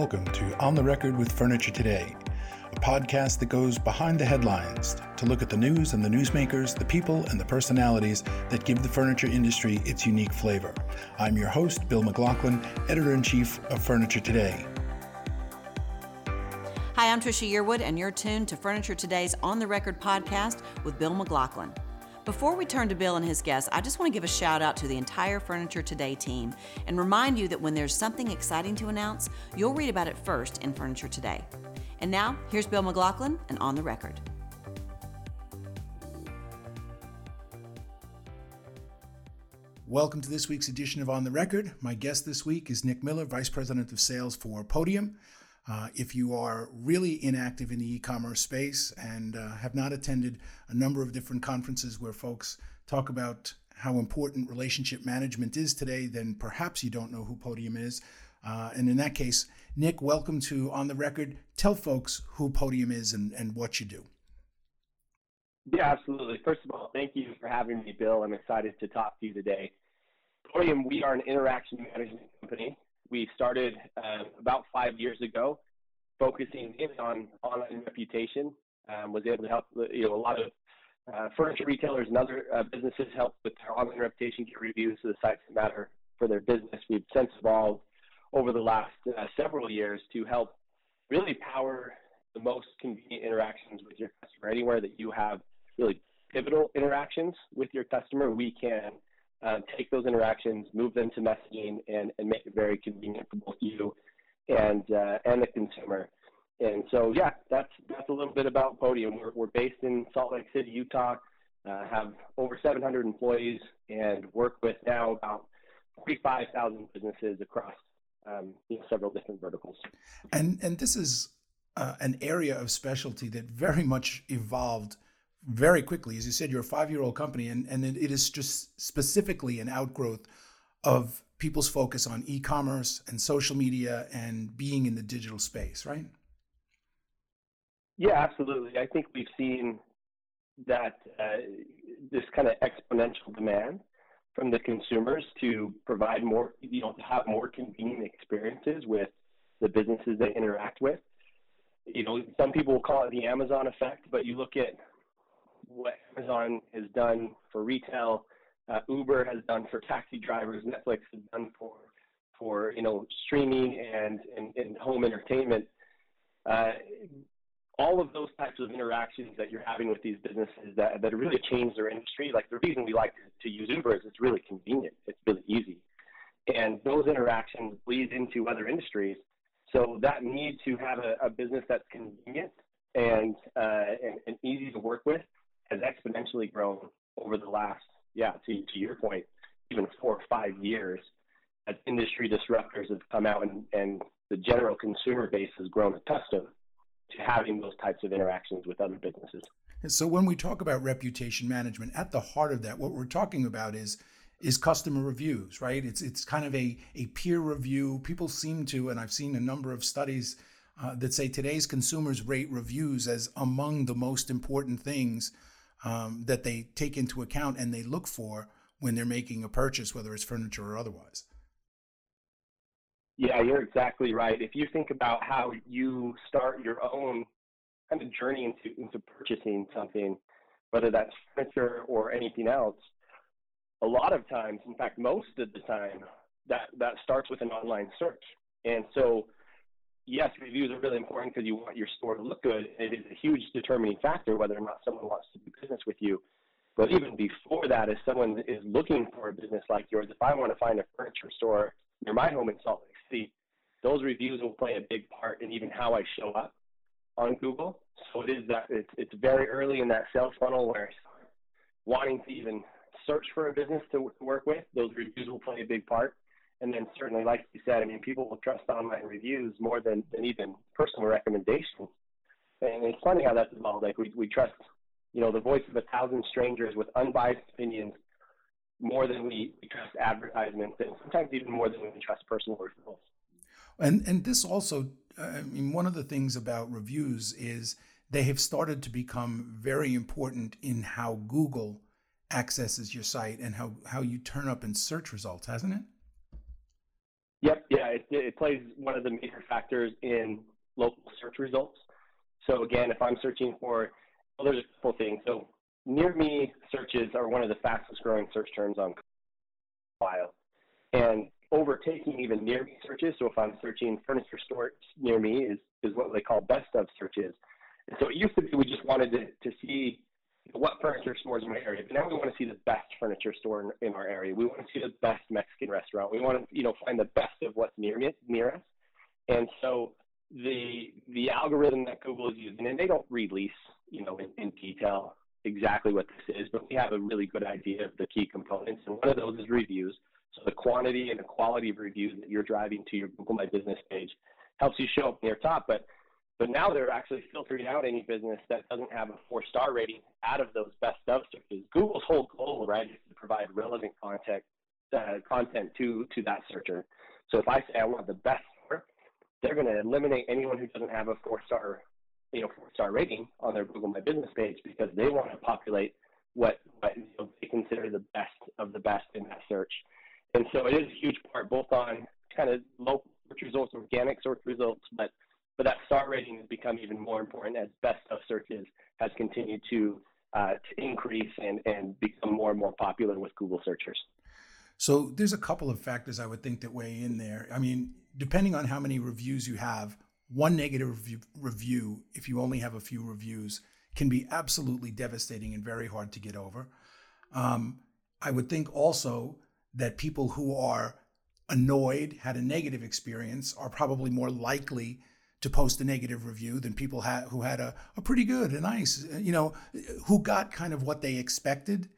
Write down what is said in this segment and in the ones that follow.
welcome to On the Record with Furniture Today, a podcast that goes behind the headlines to look at the news and the newsmakers, the people and the personalities that give the furniture industry its unique flavor. I'm your host, Bill McLaughlin, editor in chief of Furniture Today. Hi, I'm Trisha Yearwood, and you're tuned to Furniture Today's On the Record podcast with Bill McLaughlin. Before we turn to Bill and his guests, I just want to give a shout out to the entire Furniture Today team and remind you that when there's something exciting to announce, you'll read about it first in Furniture Today. And now, here's Bill McLaughlin and On the Record. Welcome to this week's edition of On the Record. My guest this week is Nick Miller, Vice President of Sales for Podium. Uh, if you are really inactive in the e-commerce space and uh, have not attended a number of different conferences where folks talk about how important relationship management is today, then perhaps you don't know who Podium is. Uh, and in that case, Nick, welcome to On the Record. Tell folks who Podium is and, and what you do. Yeah, absolutely. First of all, thank you for having me, Bill. I'm excited to talk to you today. Podium, we are an interaction management company we started uh, about five years ago, focusing in on online reputation. Um, was able to help you know a lot of uh, furniture retailers and other uh, businesses help with their online reputation, get reviews to the sites that matter for their business. We've since evolved over the last uh, several years to help really power the most convenient interactions with your customer. Anywhere that you have really pivotal interactions with your customer, we can uh, take those interactions, move them to messaging, and, and make it very convenient for both you and uh, and the consumer. And so, yeah, that's that's a little bit about Podium. We're, we're based in Salt Lake City, Utah. Uh, have over 700 employees and work with now about 45,000 businesses across um, you know, several different verticals. And and this is uh, an area of specialty that very much evolved very quickly. As you said, you're a five year old company, and, and it is just specifically an outgrowth of people's focus on e commerce and social media and being in the digital space, right? Yeah, absolutely. I think we've seen that uh, this kind of exponential demand from the consumers to provide more, you know, to have more convenient experiences with the businesses they interact with. You know, some people will call it the Amazon effect, but you look at what Amazon has done for retail, uh, Uber has done for taxi drivers, Netflix has done for for you know streaming and and, and home entertainment. Uh, all of those types of interactions that you're having with these businesses that, that really change their industry. Like the reason we like to, to use Uber is it's really convenient, it's really easy, and those interactions bleed into other industries. So that need to have a, a business that's convenient and, uh, and, and easy to work with has exponentially grown over the last, yeah, to, to your point, even four or five years as industry disruptors have come out and, and the general consumer base has grown accustomed to having those types of interactions with other businesses. So when we talk about reputation management, at the heart of that, what we're talking about is is customer reviews, right? It's it's kind of a, a peer review. People seem to, and I've seen a number of studies uh, that say today's consumers rate reviews as among the most important things um, that they take into account and they look for when they're making a purchase, whether it's furniture or otherwise. Yeah, you're exactly right. If you think about how you start your own kind of journey into, into purchasing something, whether that's furniture or anything else, a lot of times, in fact, most of the time, that, that starts with an online search. And so yes, reviews are really important because you want your store to look good. It is a huge determining factor whether or not someone wants to do business with you. But even before that, if someone is looking for a business like yours, if I want to find a furniture store near my home in Salt Lake City, those reviews will play a big part in even how I show up on Google. So it is that it's, it's very early in that sales funnel where wanting to even search for a business to work with. Those reviews will play a big part. And then certainly, like you said, I mean, people will trust online reviews more than, than even personal recommendations. And it's funny how that's evolved. Like we, we trust, you know, the voice of a thousand strangers with unbiased opinions more than we, we trust advertisements and sometimes even more than we trust personal referrals. And, and this also, uh, I mean, one of the things about reviews is they have started to become very important in how Google accesses your site and how, how you turn up in search results, hasn't it? It, it plays one of the major factors in local search results. So again, if I'm searching for, well, there's a couple things. So near me searches are one of the fastest growing search terms on file. And overtaking even near me searches, so if I'm searching furniture stores near me is, is what they call best of searches. And so it used to be we just wanted to, to see what furniture stores in my area, but now we want to see the best furniture store in, in our area. We want to see the best Mexican restaurant. We want to, you know, find the best of what's near near us. And so the the algorithm that Google is using, and they don't release, you know, in, in detail exactly what this is, but we have a really good idea of the key components. And one of those is reviews. So the quantity and the quality of reviews that you're driving to your Google My Business page helps you show up near top. But but now they're actually filtering out any business that doesn't have a four star rating out of those best of searches. Google's whole goal, right, is to provide relevant content uh, content to to that searcher. So if I say I want the best they're going to eliminate anyone who doesn't have a four star, you know, four star rating on their Google My Business page because they want to populate what, what you know, they consider the best of the best in that search. And so it is a huge part, both on kind of local search results, organic search results, but but that star rating has become even more important as best of searches has continued to uh, to increase and and become more and more popular with Google searchers. So there's a couple of factors I would think that weigh in there. I mean, depending on how many reviews you have, one negative review, if you only have a few reviews, can be absolutely devastating and very hard to get over. Um, I would think also that people who are annoyed, had a negative experience, are probably more likely to post a negative review than people ha- who had a, a pretty good, a nice, you know, who got kind of what they expected.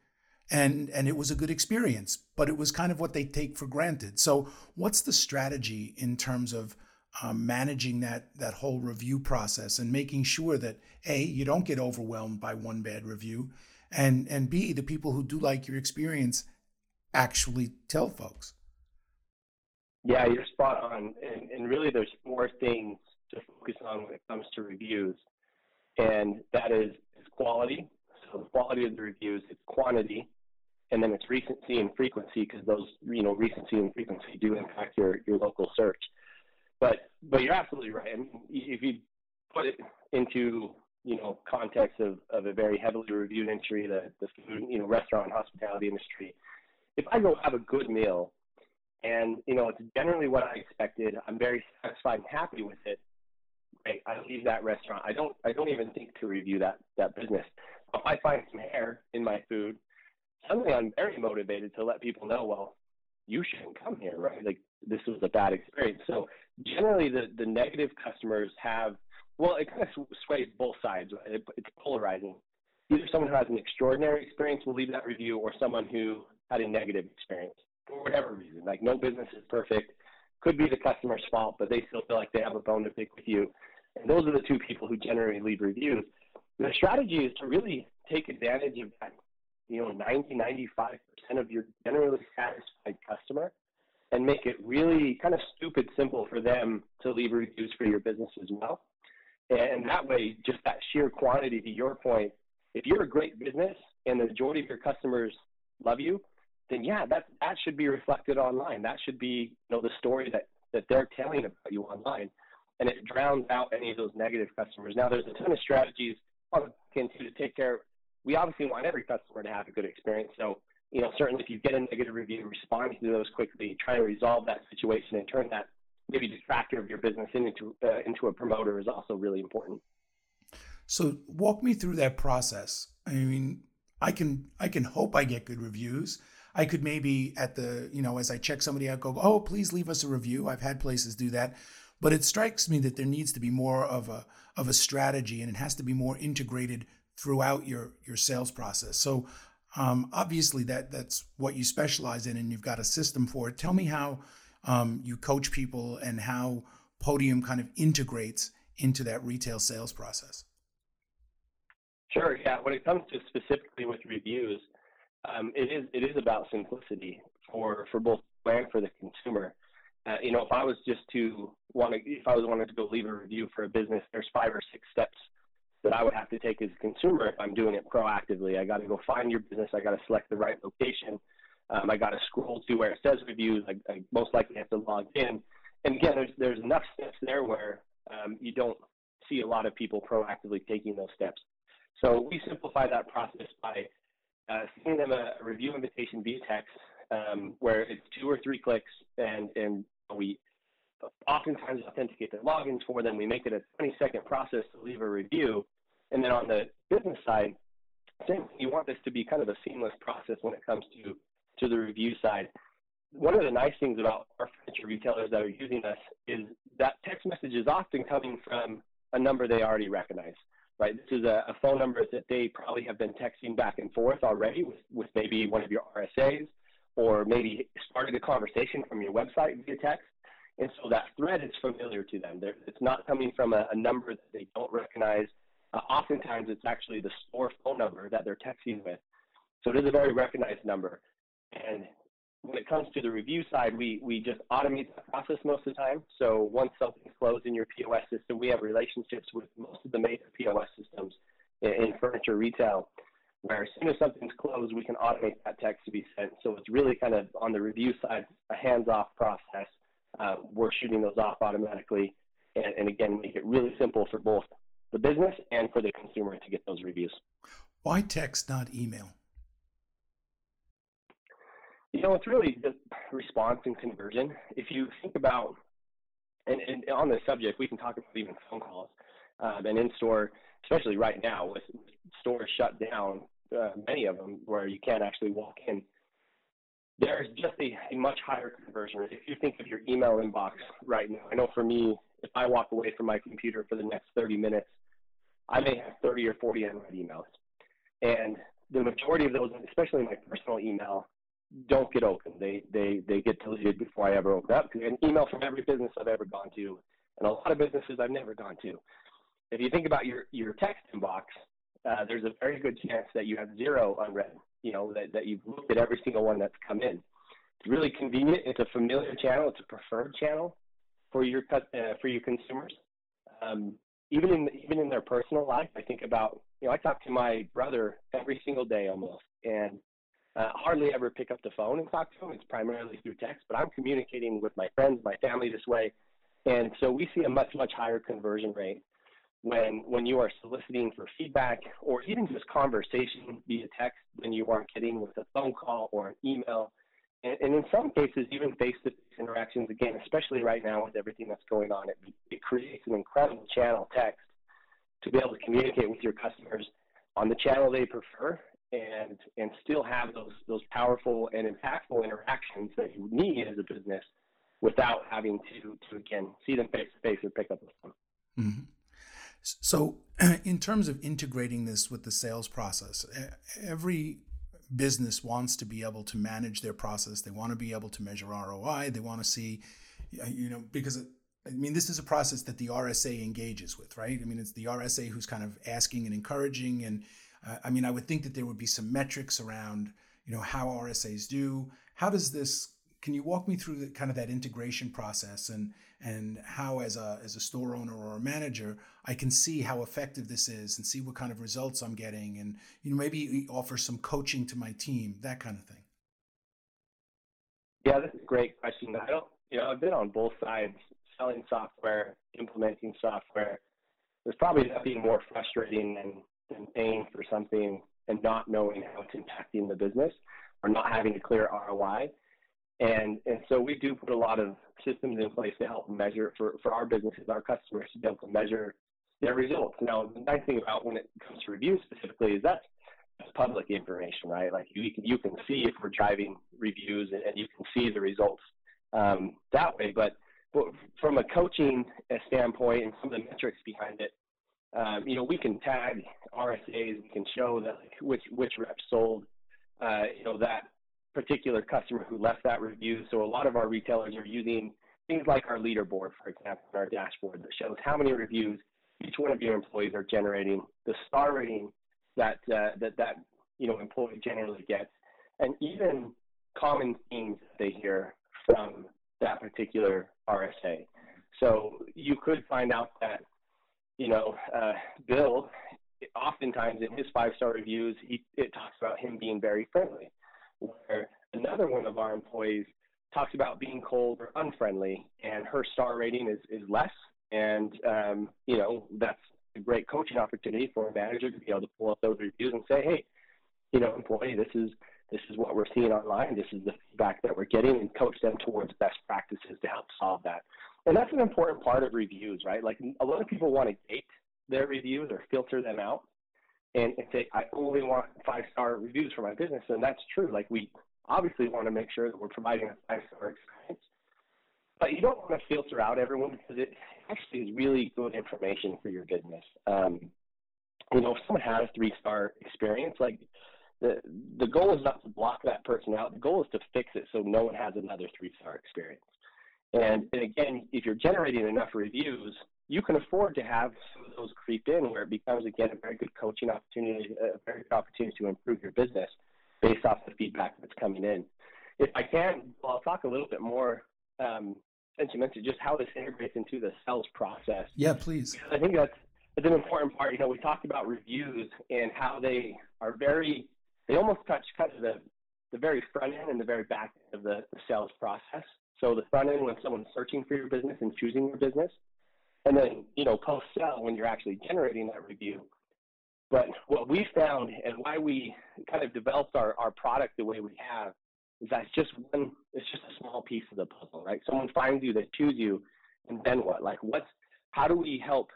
And and it was a good experience but it was kind of what they take for granted. So what's the strategy in terms of um, managing that that whole review process and making sure that a you don't get overwhelmed by one bad review and and b the people who do like your experience actually tell folks? Yeah you're spot on. And, and really there's four things to focus on when it comes to reviews and that is, is quality so the quality of the reviews, it's quantity, and then it's recency and frequency because those, you know, recency and frequency do impact your, your local search. But but you're absolutely right. I mean, if you put it into you know context of, of a very heavily reviewed industry, the the food, you know, restaurant hospitality industry, if I go have a good meal and you know it's generally what I expected, I'm very satisfied and happy with it. Great, I leave that restaurant. I don't I don't even think to review that that business if I find some hair in my food, suddenly I'm very motivated to let people know, well, you shouldn't come here, right? Like this was a bad experience. So generally, the the negative customers have well, it kind of sways both sides. Right? It, it's polarizing. Either someone who has an extraordinary experience will leave that review, or someone who had a negative experience for whatever reason. Like no business is perfect. Could be the customer's fault, but they still feel like they have a bone to pick with you. And those are the two people who generally leave reviews the strategy is to really take advantage of that, you know, 90, 95% of your generally satisfied customer and make it really kind of stupid simple for them to leave reviews for your business as well. And that way, just that sheer quantity to your point, if you're a great business and the majority of your customers love you, then yeah, that that should be reflected online. That should be you know the story that that they're telling about you online, and it drowns out any of those negative customers. Now, there's a ton of strategies on into to take care. We obviously want every customer to have a good experience. So, you know, certainly if you get a negative review, respond to those quickly, try to resolve that situation and turn that maybe detractor of your business into uh, into a promoter is also really important. So, walk me through that process. I mean, I can I can hope I get good reviews. I could maybe at the, you know, as I check somebody out, go, oh, please leave us a review. I've had places do that. But it strikes me that there needs to be more of a of a strategy, and it has to be more integrated throughout your your sales process. So um, obviously that that's what you specialize in, and you've got a system for it. Tell me how um, you coach people and how Podium kind of integrates into that retail sales process. Sure. Yeah. When it comes to specifically with reviews, um, it is it is about simplicity for for both and for the consumer. Uh, you know, if I was just to want to, if I was wanting to go leave a review for a business, there's five or six steps that I would have to take as a consumer if I'm doing it proactively. I got to go find your business. I got to select the right location. Um, I got to scroll to where it says reviews. I, I, most likely have to log in. And again, there's there's enough steps there where um, you don't see a lot of people proactively taking those steps. So we simplify that process by uh, sending them a, review invitation via text, um, where it's two or three clicks, and and we oftentimes authenticate their logins for them. We make it a 20 second process to leave a review, and then on the business side, same. You want this to be kind of a seamless process when it comes to to the review side. One of the nice things about our furniture retailers that are using us is that text message is often coming from a number they already recognize right? This is a, a, phone number that they probably have been texting back and forth already with, with maybe one of your RSAs or maybe started a conversation from your website via text. And so that thread is familiar to them. They're, it's not coming from a, a, number that they don't recognize. Uh, oftentimes, it's actually the store phone number that they're texting with. So it is a very recognized number. And when it comes to the review side, we, we just automate the process most of the time. So once something's closed in your POS system, we have relationships with most of the major POS systems in, in furniture retail, where as soon as something's closed, we can automate that text to be sent. So it's really kind of on the review side, a hands-off process. Uh, we're shooting those off automatically, and, and again, make it really simple for both the business and for the consumer to get those reviews. Why text, not email? You know, it's really just response and conversion. If you think about, and, and on this subject, we can talk about even phone calls um, and in store, especially right now with stores shut down, uh, many of them where you can't actually walk in. There's just a, a much higher conversion rate. If you think of your email inbox right now, I know for me, if I walk away from my computer for the next 30 minutes, I may have 30 or 40 unread emails. And the majority of those, especially my personal email, don't get open. They they they get deleted before I ever open up. An email from every business I've ever gone to, and a lot of businesses I've never gone to. If you think about your your text inbox, uh, there's a very good chance that you have zero unread. You know that that you've looked at every single one that's come in. It's really convenient. It's a familiar channel. It's a preferred channel for your uh, for your consumers. Um, even in even in their personal life, I think about you know I talk to my brother every single day almost, and uh, hardly ever pick up the phone and talk to him. It's primarily through text, but I'm communicating with my friends, my family this way. And so we see a much, much higher conversion rate when, when you are soliciting for feedback or even just conversation via text than you are getting with a phone call or an email. And, and in some cases, even face-to-face interactions, again, especially right now with everything that's going on, it, it creates an incredible channel text to be able to communicate with your customers on the channel they prefer and and still have those those powerful and impactful interactions that you need as a business without having to to again see them face to face or pick up the phone. Mm-hmm. So, in terms of integrating this with the sales process, every business wants to be able to manage their process. They want to be able to measure ROI. They want to see, you know, because I mean, this is a process that the RSA engages with, right? I mean, it's the RSA who's kind of asking and encouraging and uh, I mean, I would think that there would be some metrics around, you know, how RSAs do. How does this? Can you walk me through the, kind of that integration process and and how, as a as a store owner or a manager, I can see how effective this is and see what kind of results I'm getting, and you know, maybe offer some coaching to my team, that kind of thing. Yeah, that's a great question. I don't, you know, I've been on both sides, selling software, implementing software. There's probably nothing more frustrating than and paying for something and not knowing how it's impacting the business or not having a clear ROI. And, and so we do put a lot of systems in place to help measure for, for our businesses, our customers to be able to measure their results. Now, the nice thing about when it comes to reviews specifically is that's, that's public information, right? Like you, can, you can see if we're driving reviews and, and you can see the results um, that way. But, but from a coaching standpoint and some of the metrics behind it, um, you know, we can tag RSAs. We can show that like, which which rep sold, uh, you know, that particular customer who left that review. So a lot of our retailers are using things like our leaderboard, for example, our dashboard that shows how many reviews each one of your employees are generating, the star rating that uh, that that you know employee generally gets, and even common themes that they hear from that particular RSA. So you could find out that you know, uh, Bill, oftentimes in his five star reviews, he, it talks about him being very friendly. Where another one of our employees talks about being cold or unfriendly, and her star rating is, is less. And, um, you know, that's a great coaching opportunity for a manager to be able to pull up those reviews and say, hey, you know, employee, this is this is what we're seeing online. This is the feedback that we're getting, and coach them towards best practices to help solve that. And that's an important part of reviews, right? Like a lot of people want to gate their reviews or filter them out and, and say, I only want five star reviews for my business. And that's true. Like we obviously want to make sure that we're providing a five star experience. But you don't want to filter out everyone because it actually is really good information for your business. Um, you know, if someone has three star experience, like the the goal is not to block that person out. The goal is to fix it so no one has another three star experience. And, and again, if you're generating enough reviews, you can afford to have some of those creep in where it becomes again a very good coaching opportunity, a very good opportunity to improve your business based off the feedback that's coming in. If I can, I'll talk a little bit more um, since you mentioned just how this integrates into the sales process. Yeah, please. I think that's, that's an important part. You know, we talked about reviews and how they are very, they almost touch kind of the, the very front end and the very back end of the, the sales process. So the front end when someone's searching for your business and choosing your business, and then you know post sell when you're actually generating that review. But what we found and why we kind of developed our, our product the way we have is that it's just one it's just a small piece of the puzzle, right? Someone finds you, they choose you, and then what? Like what's how do we help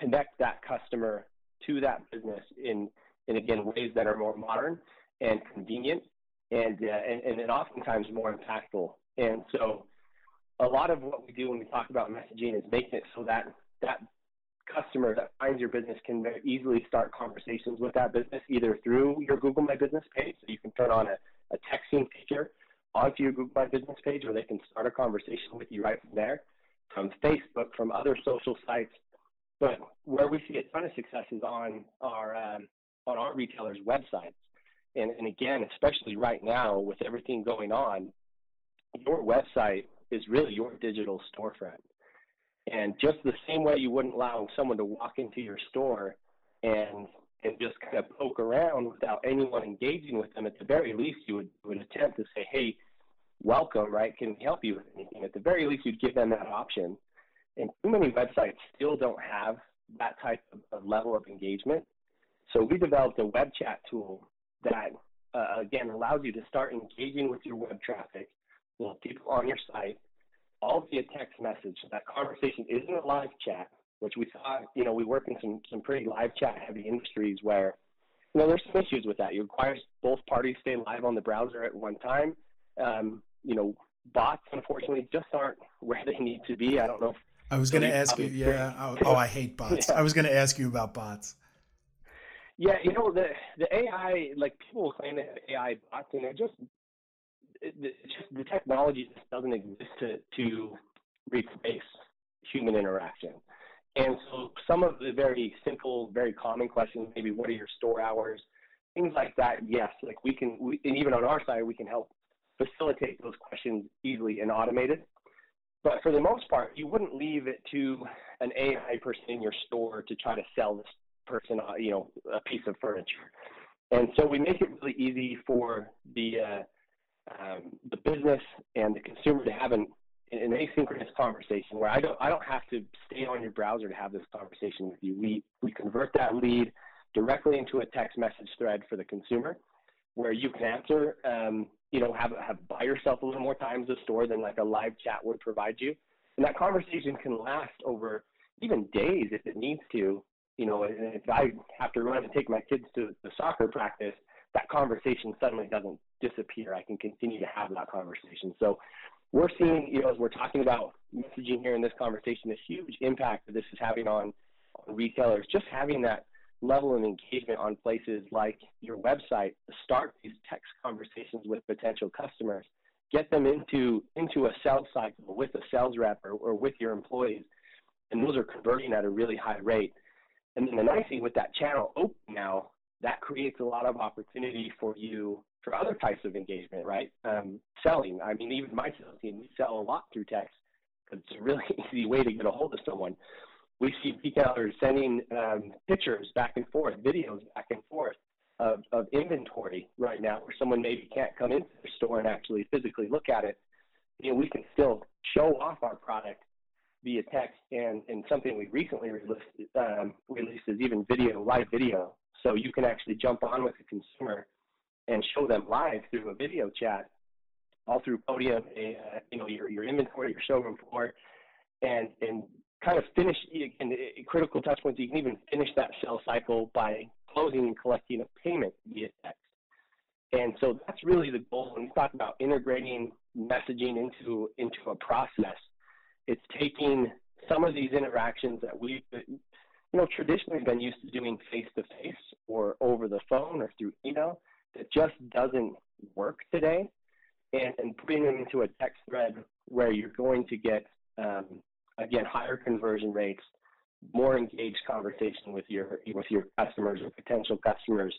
connect that customer to that business in in again ways that are more modern and convenient and uh, and, and oftentimes more impactful. And so a lot of what we do when we talk about messaging is making it so that that customer that finds your business can very easily start conversations with that business either through your Google My Business page, so you can turn on a, a texting feature onto your Google My Business page where they can start a conversation with you right from there, from Facebook, from other social sites. But where we see a ton of success is on our um, on our retailers' websites. And, and again, especially right now with everything going on, your website is really your digital storefront. And just the same way you wouldn't allow someone to walk into your store and and just kind of poke around without anyone engaging with them, at the very least you would, would attempt to say, hey, welcome, right? Can we help you with anything? At the very least you'd give them that option. And too many websites still don't have that type of, level of engagement. So we developed a web chat tool that, uh, again, allows you to start engaging with your web traffic you know, people on your site, all via text message. That conversation isn't a live chat, which we saw, you know, we work in some, some pretty live chat heavy industries where, you know, there's some issues with that. It requires both parties stay live on the browser at one time. Um, you know, bots, unfortunately, just aren't where they need to be. I don't know. I was going to ask you, yeah. Oh, oh, I hate bots. Yeah. I was going to ask you about bots. Yeah, you know the the AI, like people claim they have AI bots, and they're just just the technology just doesn't exist to, to replace human interaction. And so some of the very simple, very common questions, maybe what are your store hours, things like that, yes, like we can, we, and even on our side, we can help facilitate those questions easily and automated. But for the most part, you wouldn't leave it to an AI person in your store to try to sell this person, uh, you know, a piece of furniture. And so we make it really easy for the uh, the business and the consumer to have an, an asynchronous conversation where I don't I don't have to stay on your browser to have this conversation with you. We we convert that lead directly into a text message thread for the consumer, where you can answer, um, you know, have have buy yourself a little more time the store than like a live chat would provide you, and that conversation can last over even days if it needs to. You know, if I have to run and take my kids to the soccer practice, that conversation suddenly doesn't disappear. I can continue to have that conversation. So we're seeing, you know, as we're talking about messaging here in this conversation, this huge impact that this is having on, on retailers, just having that level of engagement on places like your website to start these text conversations with potential customers, get them into into a sales cycle with a sales rep or, or with your employees, and those are converting at a really high rate. And then the nice thing with that channel open now that creates a lot of opportunity for you for other types of engagement, right? Um, selling. I mean, even my sales team, we sell a lot through text. It's a really easy way to get a hold of someone. We see retailers sending um, pictures back and forth, videos back and forth, of, of inventory right now where someone maybe can't come into the store and actually physically look at it, you know, we can still show off our product via text and, and something we recently released, um, released is even video, live video. So you can actually jump on with the consumer and show them live through a video chat, all through Podium, uh, you know, your, your inventory, your showroom floor, and, and kind of finish, again, critical touch points, you can even finish that sales cycle by closing and collecting a payment via text. And so that's really the goal. When we talk about integrating messaging into into a process, it's taking some of these interactions that we've you know traditionally been used to doing face to face or over the phone or through email that just doesn't work today, and, and putting them into a text thread where you're going to get um, again higher conversion rates, more engaged conversation with your with your customers or potential customers,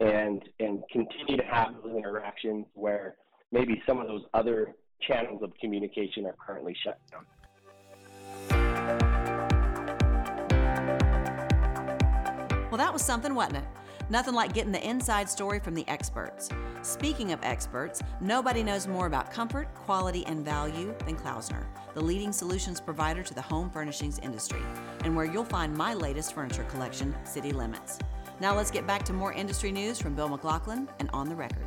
and and continue to have those interactions where maybe some of those other channels of communication are currently shut down. That was something, wasn't it? Nothing like getting the inside story from the experts. Speaking of experts, nobody knows more about comfort, quality, and value than Klaussner, the leading solutions provider to the home furnishings industry, and where you'll find my latest furniture collection, City Limits. Now let's get back to more industry news from Bill McLaughlin and On the Record.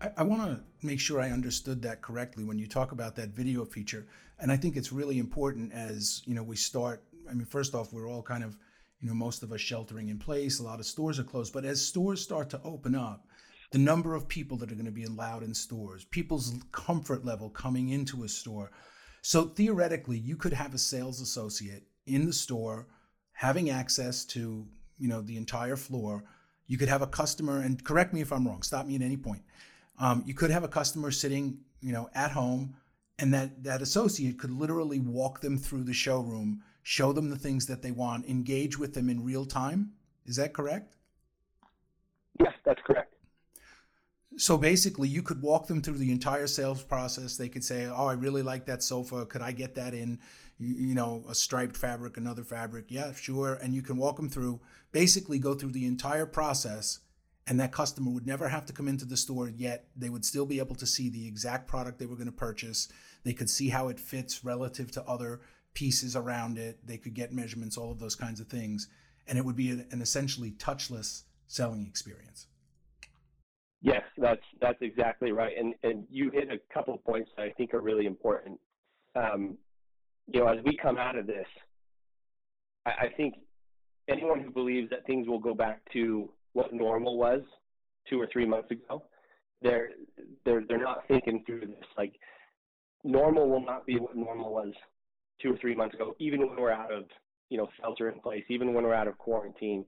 I, I want to make sure I understood that correctly when you talk about that video feature. And I think it's really important as you know we start I mean, first off, we're all kind of, you know, most of us sheltering in place. A lot of stores are closed. But as stores start to open up, the number of people that are going to be allowed in stores, people's comfort level coming into a store. So theoretically, you could have a sales associate in the store having access to, you know, the entire floor. You could have a customer, and correct me if I'm wrong, stop me at any point. Um, you could have a customer sitting, you know, at home, and that that associate could literally walk them through the showroom show them the things that they want, engage with them in real time. Is that correct? Yes, that's correct. So basically, you could walk them through the entire sales process. They could say, "Oh, I really like that sofa. Could I get that in, you know, a striped fabric, another fabric?" Yeah, sure. And you can walk them through, basically, go through the entire process, and that customer would never have to come into the store. Yet they would still be able to see the exact product they were going to purchase. They could see how it fits relative to other pieces around it. They could get measurements, all of those kinds of things. And it would be an essentially touchless selling experience. Yes, that's that's exactly right. And and you hit a couple of points that I think are really important. Um, you know, as we come out of this, I, I think anyone who believes that things will go back to what normal was two or three months ago, they're they're they're not thinking through this. Like normal will not be what normal was two or three months ago, even when we're out of you know shelter in place, even when we're out of quarantine.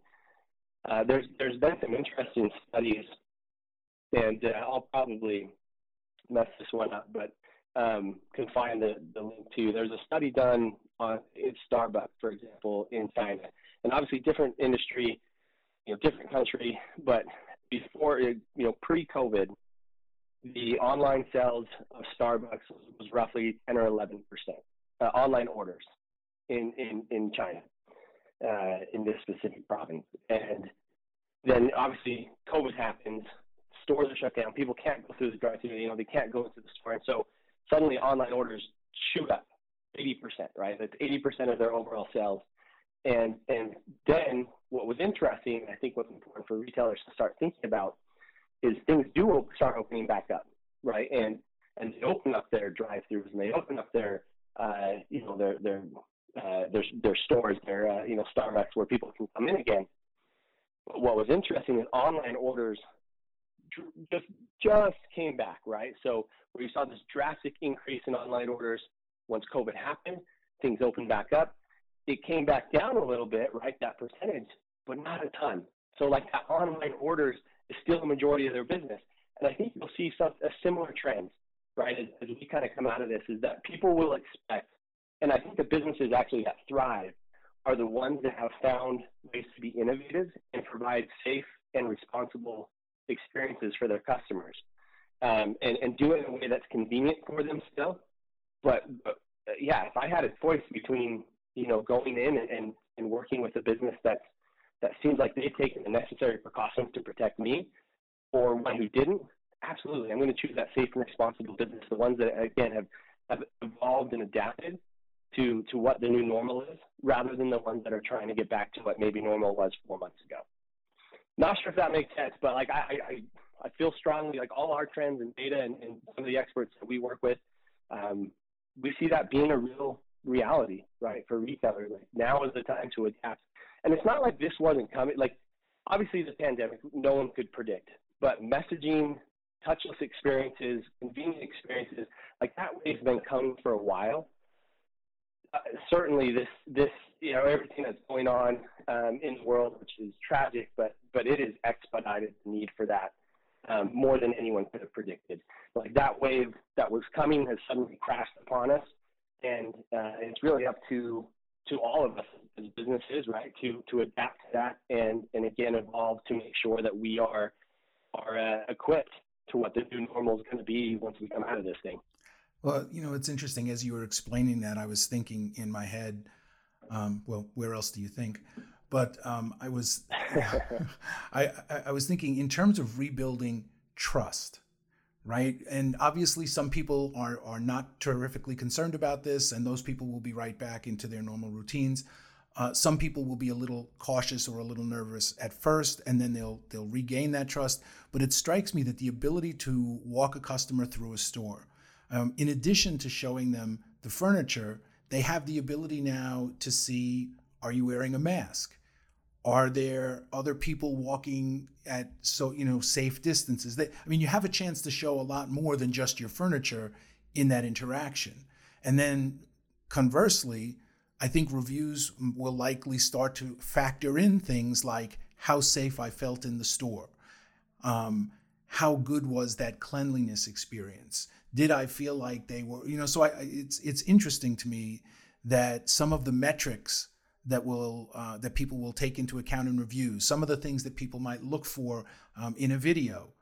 Uh, there's there's been some interesting studies, and uh, I'll probably mess this one up, but um, can find the, the link to. There's a study done on Starbucks, for example, in China, and obviously different industry, you know, different country, but before you know pre-COVID, the online sales of Starbucks was roughly 10 or 11 percent uh, online orders in, in, in China, uh, in this specific province. And then obviously COVID happens, stores are shut down, people can't go through the drive-through, you know, they can't go into the store. And so suddenly online orders shoot up 80%, right? That's 80% of their overall sales. And, and then what was interesting, I think what's important for retailers to start thinking about is things do start opening back up, right? And, and they open up their drive-throughs and they open up their uh, you know, their their uh, their their stores, their uh, you know Starbucks, where people can come in again. But what was interesting is online orders just just came back, right? So we saw this drastic increase in online orders once COVID happened, things opened back up. It came back down a little bit, right? That percentage, but not a ton. So like that online orders is still the majority of their business, and I think you'll see some a similar trend right, as, as we kind of come out of this, is that people will expect, and I think the businesses actually that thrive are the ones that have found ways to be innovative and provide safe and responsible experiences for their customers, um, and, and do it in a way that's convenient for them still. But, but uh, yeah, if I had a choice between you know going in and, and working with a business that's that seems like they've taken the necessary precautions to protect me, or one who didn't, absolutely, I'm going to choose that safe and responsible business. The ones that again have have evolved and adapted to to what the new normal is, rather than the ones that are trying to get back to what maybe normal was four months ago. Not sure if that makes sense, but like I I, I feel strongly like all our trends and data and, and some of the experts that we work with, um, we see that being a real reality, right, for retailers. Like now is the time to adapt. And it's not like this wasn't coming. Like obviously the pandemic, no one could predict, but messaging, touchless experiences, convenient experiences, like that wave's been coming for a while. Uh, certainly, this this you know everything that's going on um, in the world, which is tragic, but but it has expedited the need for that um, more than anyone could have predicted. Like that wave that was coming has suddenly crashed upon us, and uh, it's really up to to all of us as businesses, right, to to adapt to that and and again evolve to make sure that we are are uh, equipped to what the new normal is going to be once we come out of this thing. Well, you know, it's interesting as you were explaining that, I was thinking in my head, um, well, where else do you think? But um, I was, I, I was thinking in terms of rebuilding trust right? And obviously, some people are are not terrifically concerned about this, and those people will be right back into their normal routines. Uh, some people will be a little cautious or a little nervous at first, and then they'll they'll regain that trust. But it strikes me that the ability to walk a customer through a store, um, in addition to showing them the furniture, they have the ability now to see: Are you wearing a mask? Are there other people walking at so you know safe distances? That I mean, you have a chance to show a lot more than just your furniture in that interaction. And then conversely, I think reviews will likely start to factor in things like how safe I felt in the store, um, how good was that cleanliness experience, did I feel like they were you know. So I, it's it's interesting to me that some of the metrics that will uh, that people will take into account in reviews. Some of the things that people might look for um, in a video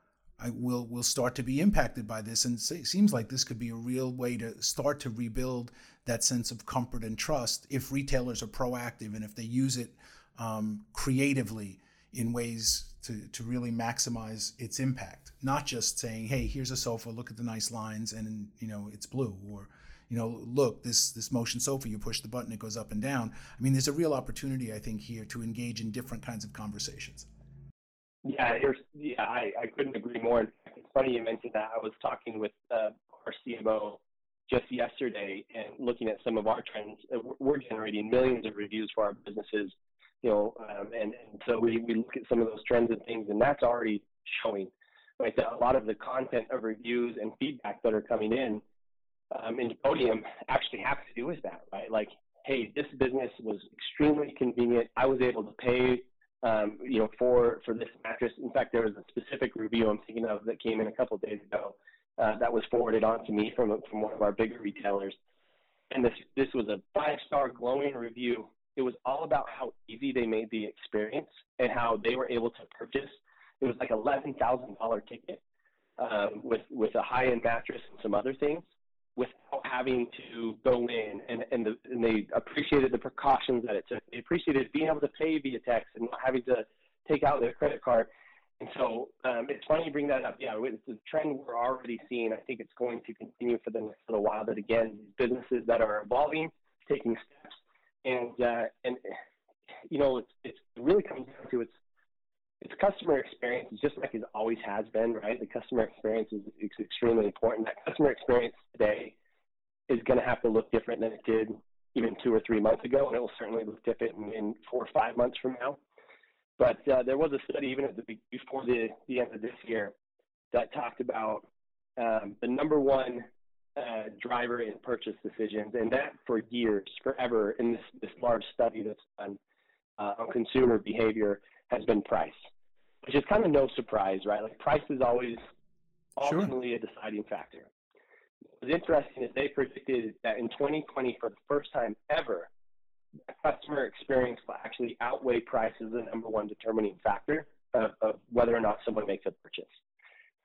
I will will start to be impacted by this, and it seems like this could be a real way to start to rebuild that sense of comfort and trust if retailers are proactive and if they use it um, creatively in ways to, to really maximize its impact not just saying hey here's a sofa look at the nice lines and you know it's blue or you know, look, this this motion sofa, you push the button, it goes up and down. I mean, there's a real opportunity, I think, here to engage in different kinds of conversations. Yeah, yeah, I, I couldn't agree more. It's funny you mentioned that. I was talking with uh, our CMO just yesterday and looking at some of our trends. Uh, we're generating millions of reviews for our businesses, you know, um, and, and so we, we look at some of those trends and things, and that's already showing. Right, that a lot of the content of reviews and feedback that are coming in um, in Podium actually have to do with that, right? Like, hey, this business was extremely convenient. I was able to pay, um, you know, for for this mattress. In fact, there was a specific review I'm thinking of that came in a couple days ago uh, that was forwarded on to me from from one of our bigger retailers, and this this was a five star glowing review. It was all about how easy they made the experience and how they were able to purchase. It was like eleven thousand dollar ticket um, with with a high end mattress and some other things without having to go in and, and, the, and they appreciated the precautions that it took. They appreciated being able to pay via text and not having to take out their credit card. And so um, it's funny you bring that up. Yeah, it's a trend we're already seeing. I think it's going to continue for the next little while. That again, businesses that are evolving, taking steps, and uh, and you know, it's it's really comes down to it's it's customer experience, just like it always has been, right? The customer experience is, extremely important. That customer experience today is going to have to look different than it did even two or three months ago, and it will certainly look different in, in four or five months from now. But uh, there was a study even at the before the, the end of this year that talked about um, the number one uh, driver in purchase decisions, and that for years, forever, in this, this large study that's done uh, on consumer behavior has been price, which is kind of no surprise, right? Like price is always ultimately sure. a deciding factor. What's interesting is they predicted that in 2020, for the first time ever, customer experience will actually outweigh price as the number one determining factor of, of whether or not someone makes a purchase.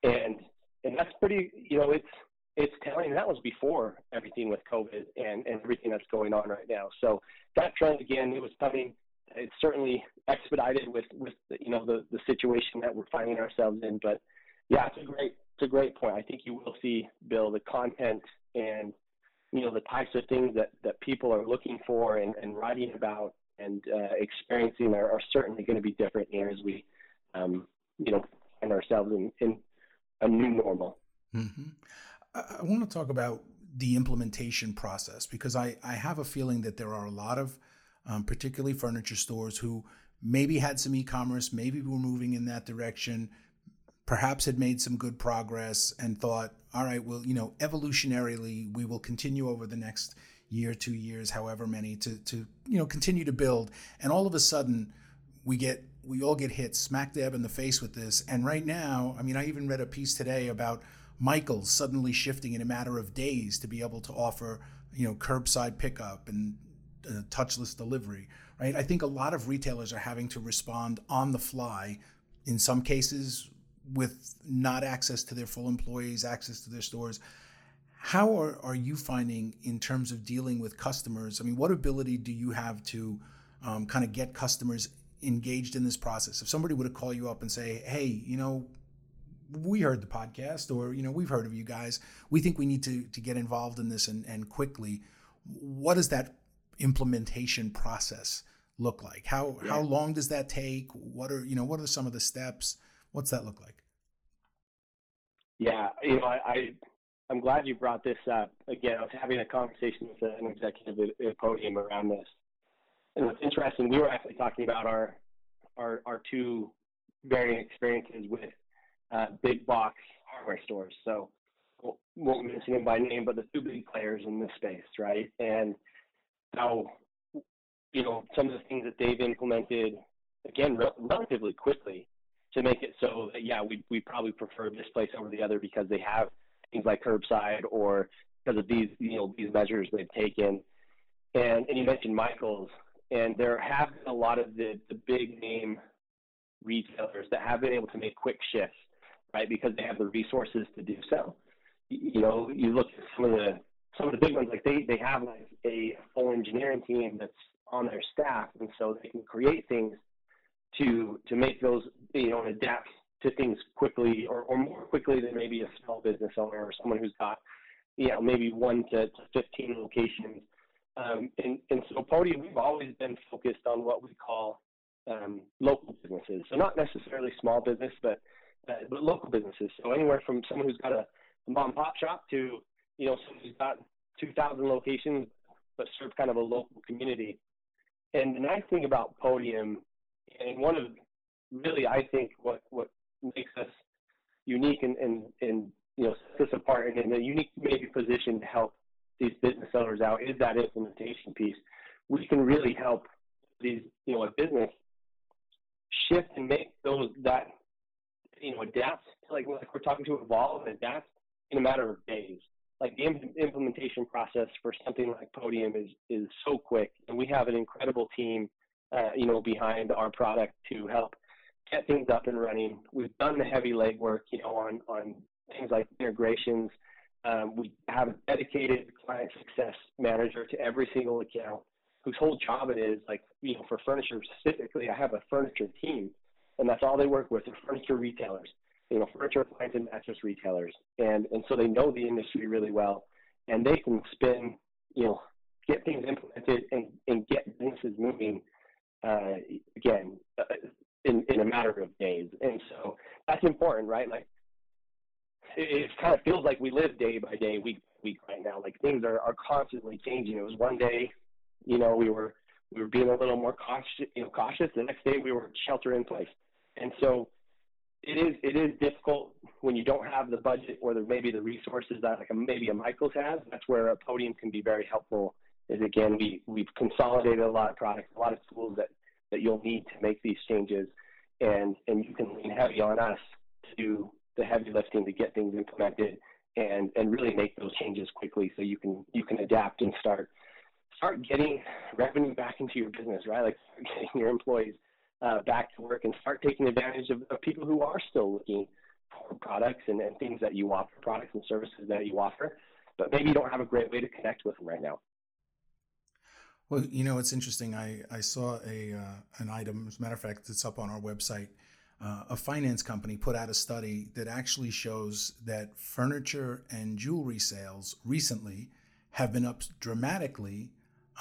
And and that's pretty, you know, it's it's telling that was before everything with COVID and, and everything that's going on right now. So that trend again, it was coming. It's certainly expedited with with you know the the situation that we're finding ourselves in. But yeah, it's a great it's a great point. I think you will see Bill the content and you know the types of things that that people are looking for and, and writing about and uh, experiencing are, are certainly going to be different here as we um, you know find ourselves in, in a new normal. Mm-hmm. I want to talk about the implementation process because I, I have a feeling that there are a lot of, um, particularly furniture stores, who maybe had some e commerce, maybe were moving in that direction, perhaps had made some good progress and thought, all right, well, you know, evolutionarily, we will continue over the next year, two years, however many, to, to you know, continue to build. And all of a sudden, we get we all get hit smack dab in the face with this. And right now, I mean, I even read a piece today about Michael's suddenly shifting in a matter of days to be able to offer, you know, curbside pickup and uh, touchless delivery, right? I think a lot of retailers are having to respond on the fly, in some cases with not access to their full employees, access to their stores. How are, are you finding in terms of dealing with customers? I mean, what ability do you have to um, kind of get customers engaged in this process? If somebody were to call you up and say, hey, you know, we heard the podcast or you know we've heard of you guys we think we need to to get involved in this and, and quickly what does that implementation process look like how yeah. how long does that take what are you know what are some of the steps what's that look like yeah you know i, I i'm glad you brought this up again i was having a conversation with an executive at, at podium around this and what's interesting we were actually talking about our our our two varying experiences with uh, big box hardware stores. So won't mention them by name, but the two big players in this space, right? And how you know some of the things that they've implemented again re- relatively quickly to make it so that yeah we we probably prefer this place over the other because they have things like curbside or because of these you know these measures they've taken. And and you mentioned Michaels, and there have been a lot of the the big name retailers that have been able to make quick shifts right? Because they have the resources to do so. You know, you look at some of the some of the big ones, like they they have like a full engineering team that's on their staff, and so they can create things to to make those you know adapt to things quickly or, or more quickly than maybe a small business owner or someone who's got you know maybe one to, to 15 locations. Um, and, and so Podium, we've always been focused on what we call um, local businesses. So not necessarily small business, but uh, but local businesses. So anywhere from someone who's got a, a mom and pop shop to you know who's got 2,000 locations but serve kind of a local community. And the nice thing about Podium, and one of really I think what what makes us unique and and, and you know sets us apart and in a unique maybe position to help these business owners out is that implementation piece. We can really help these you know a business shift and make those that you know, adapt, like, like we're talking to evolve and adapt in a matter of days. Like the implementation process for something like Podium is is so quick, and we have an incredible team, uh, you know, behind our product to help get things up and running. We've done the heavy legwork, you know, on on things like integrations. Um, we have a dedicated client success manager to every single account whose whole job it is, like, you know, for furniture specifically, I have a furniture team and that's all they work with are furniture retailers, you know, furniture, appliance, and mattress retailers, and and so they know the industry really well, and they can spin, you know, get things implemented and and get businesses moving, uh, again, uh, in in a matter of days, and so that's important, right? Like, it, it kind of feels like we live day by day, week by week right now. Like things are are constantly changing. It was one day, you know, we were we were being a little more cautious, you know, cautious. The next day we were shelter in place. And so it is it is difficult when you don't have the budget or the, maybe the resources that like a, maybe a Michaels has. That's where a podium can be very helpful. Is again we we've consolidated a lot of products, a lot of tools that that you'll need to make these changes, and and you can lean heavy on us to do the heavy lifting to get things implemented and and really make those changes quickly so you can you can adapt and start start getting revenue back into your business, right? Like getting your employees uh, back to work and start taking advantage of, of, people who are still looking for products and, and things that you offer, products and services that you offer, but maybe you don't have a great way to connect with them right now. Well, you know, it's interesting. I, I saw a uh, an item. As a matter of fact, it's up on our website. Uh, a finance company put out a study that actually shows that furniture and jewelry sales recently have been up dramatically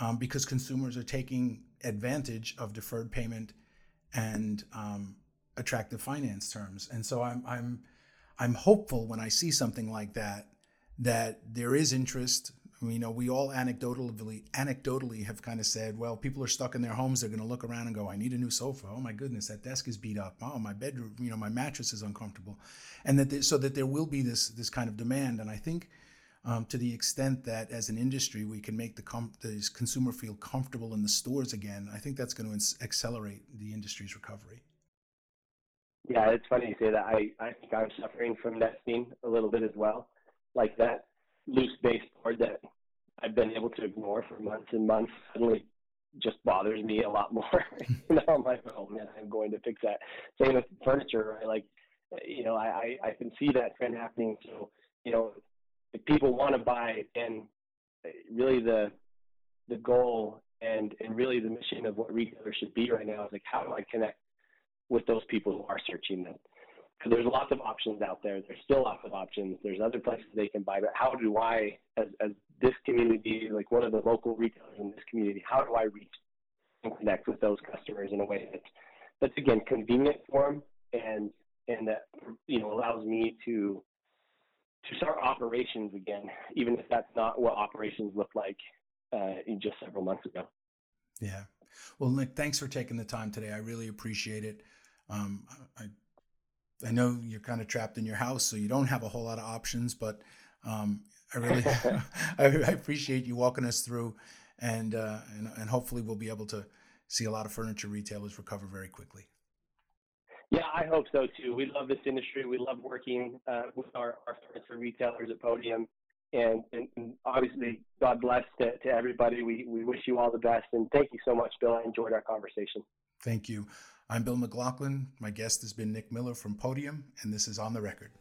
um, because consumers are taking advantage of deferred payment and um, attractive finance terms. And so I'm I'm I'm hopeful when I see something like that that there is interest. You know, we all anecdotally anecdotally have kind of said, well, people are stuck in their homes. They're going to look around and go, I need a new sofa. Oh my goodness, that desk is beat up. Oh, my bedroom, you know, my mattress is uncomfortable, and that so that there will be this this kind of demand. And I think um, to the extent that as an industry we can make the, com- the consumer feel comfortable in the stores again, I think that's going to ins- accelerate the industry's recovery. Yeah, it's funny you say that. I, I think I'm suffering from that a little bit as well. Like that loose baseboard that I've been able to ignore for months and months suddenly just bothers me a lot more. you know, I'm like, oh man, I'm going to fix that. Same with furniture, right? Like, you know, I, I, I can see that trend happening. So, you know, if people want to buy and uh, really the the goal and and really the mission of what retailers should be right now is like how do I connect with those people who are searching them? Because there's lots of options out there. There's still lots of options. There's other places they can buy, but how do I, as as this community, like one of the local retailers in this community, how do I reach and connect with those customers in a way that that's again convenient for them and and that you know allows me to to start operations again, even if that's not what operations looked like uh, in just several months ago. Yeah. Well, Nick, thanks for taking the time today. I really appreciate it. Um, I, I know you're kind of trapped in your house, so you don't have a whole lot of options, but um, I really I, I, appreciate you walking us through, and, uh, and and hopefully we'll be able to see a lot of furniture retailers recover very quickly. Yeah, I hope so too. We love this industry. We love working uh, with our, our furniture retailers at Podium. And, and, and obviously, God bless to, to everybody. We, we wish you all the best. And thank you so much, Bill. I enjoyed our conversation. Thank you. I'm Bill McLaughlin. My guest has been Nick Miller from Podium, and this is On the Record.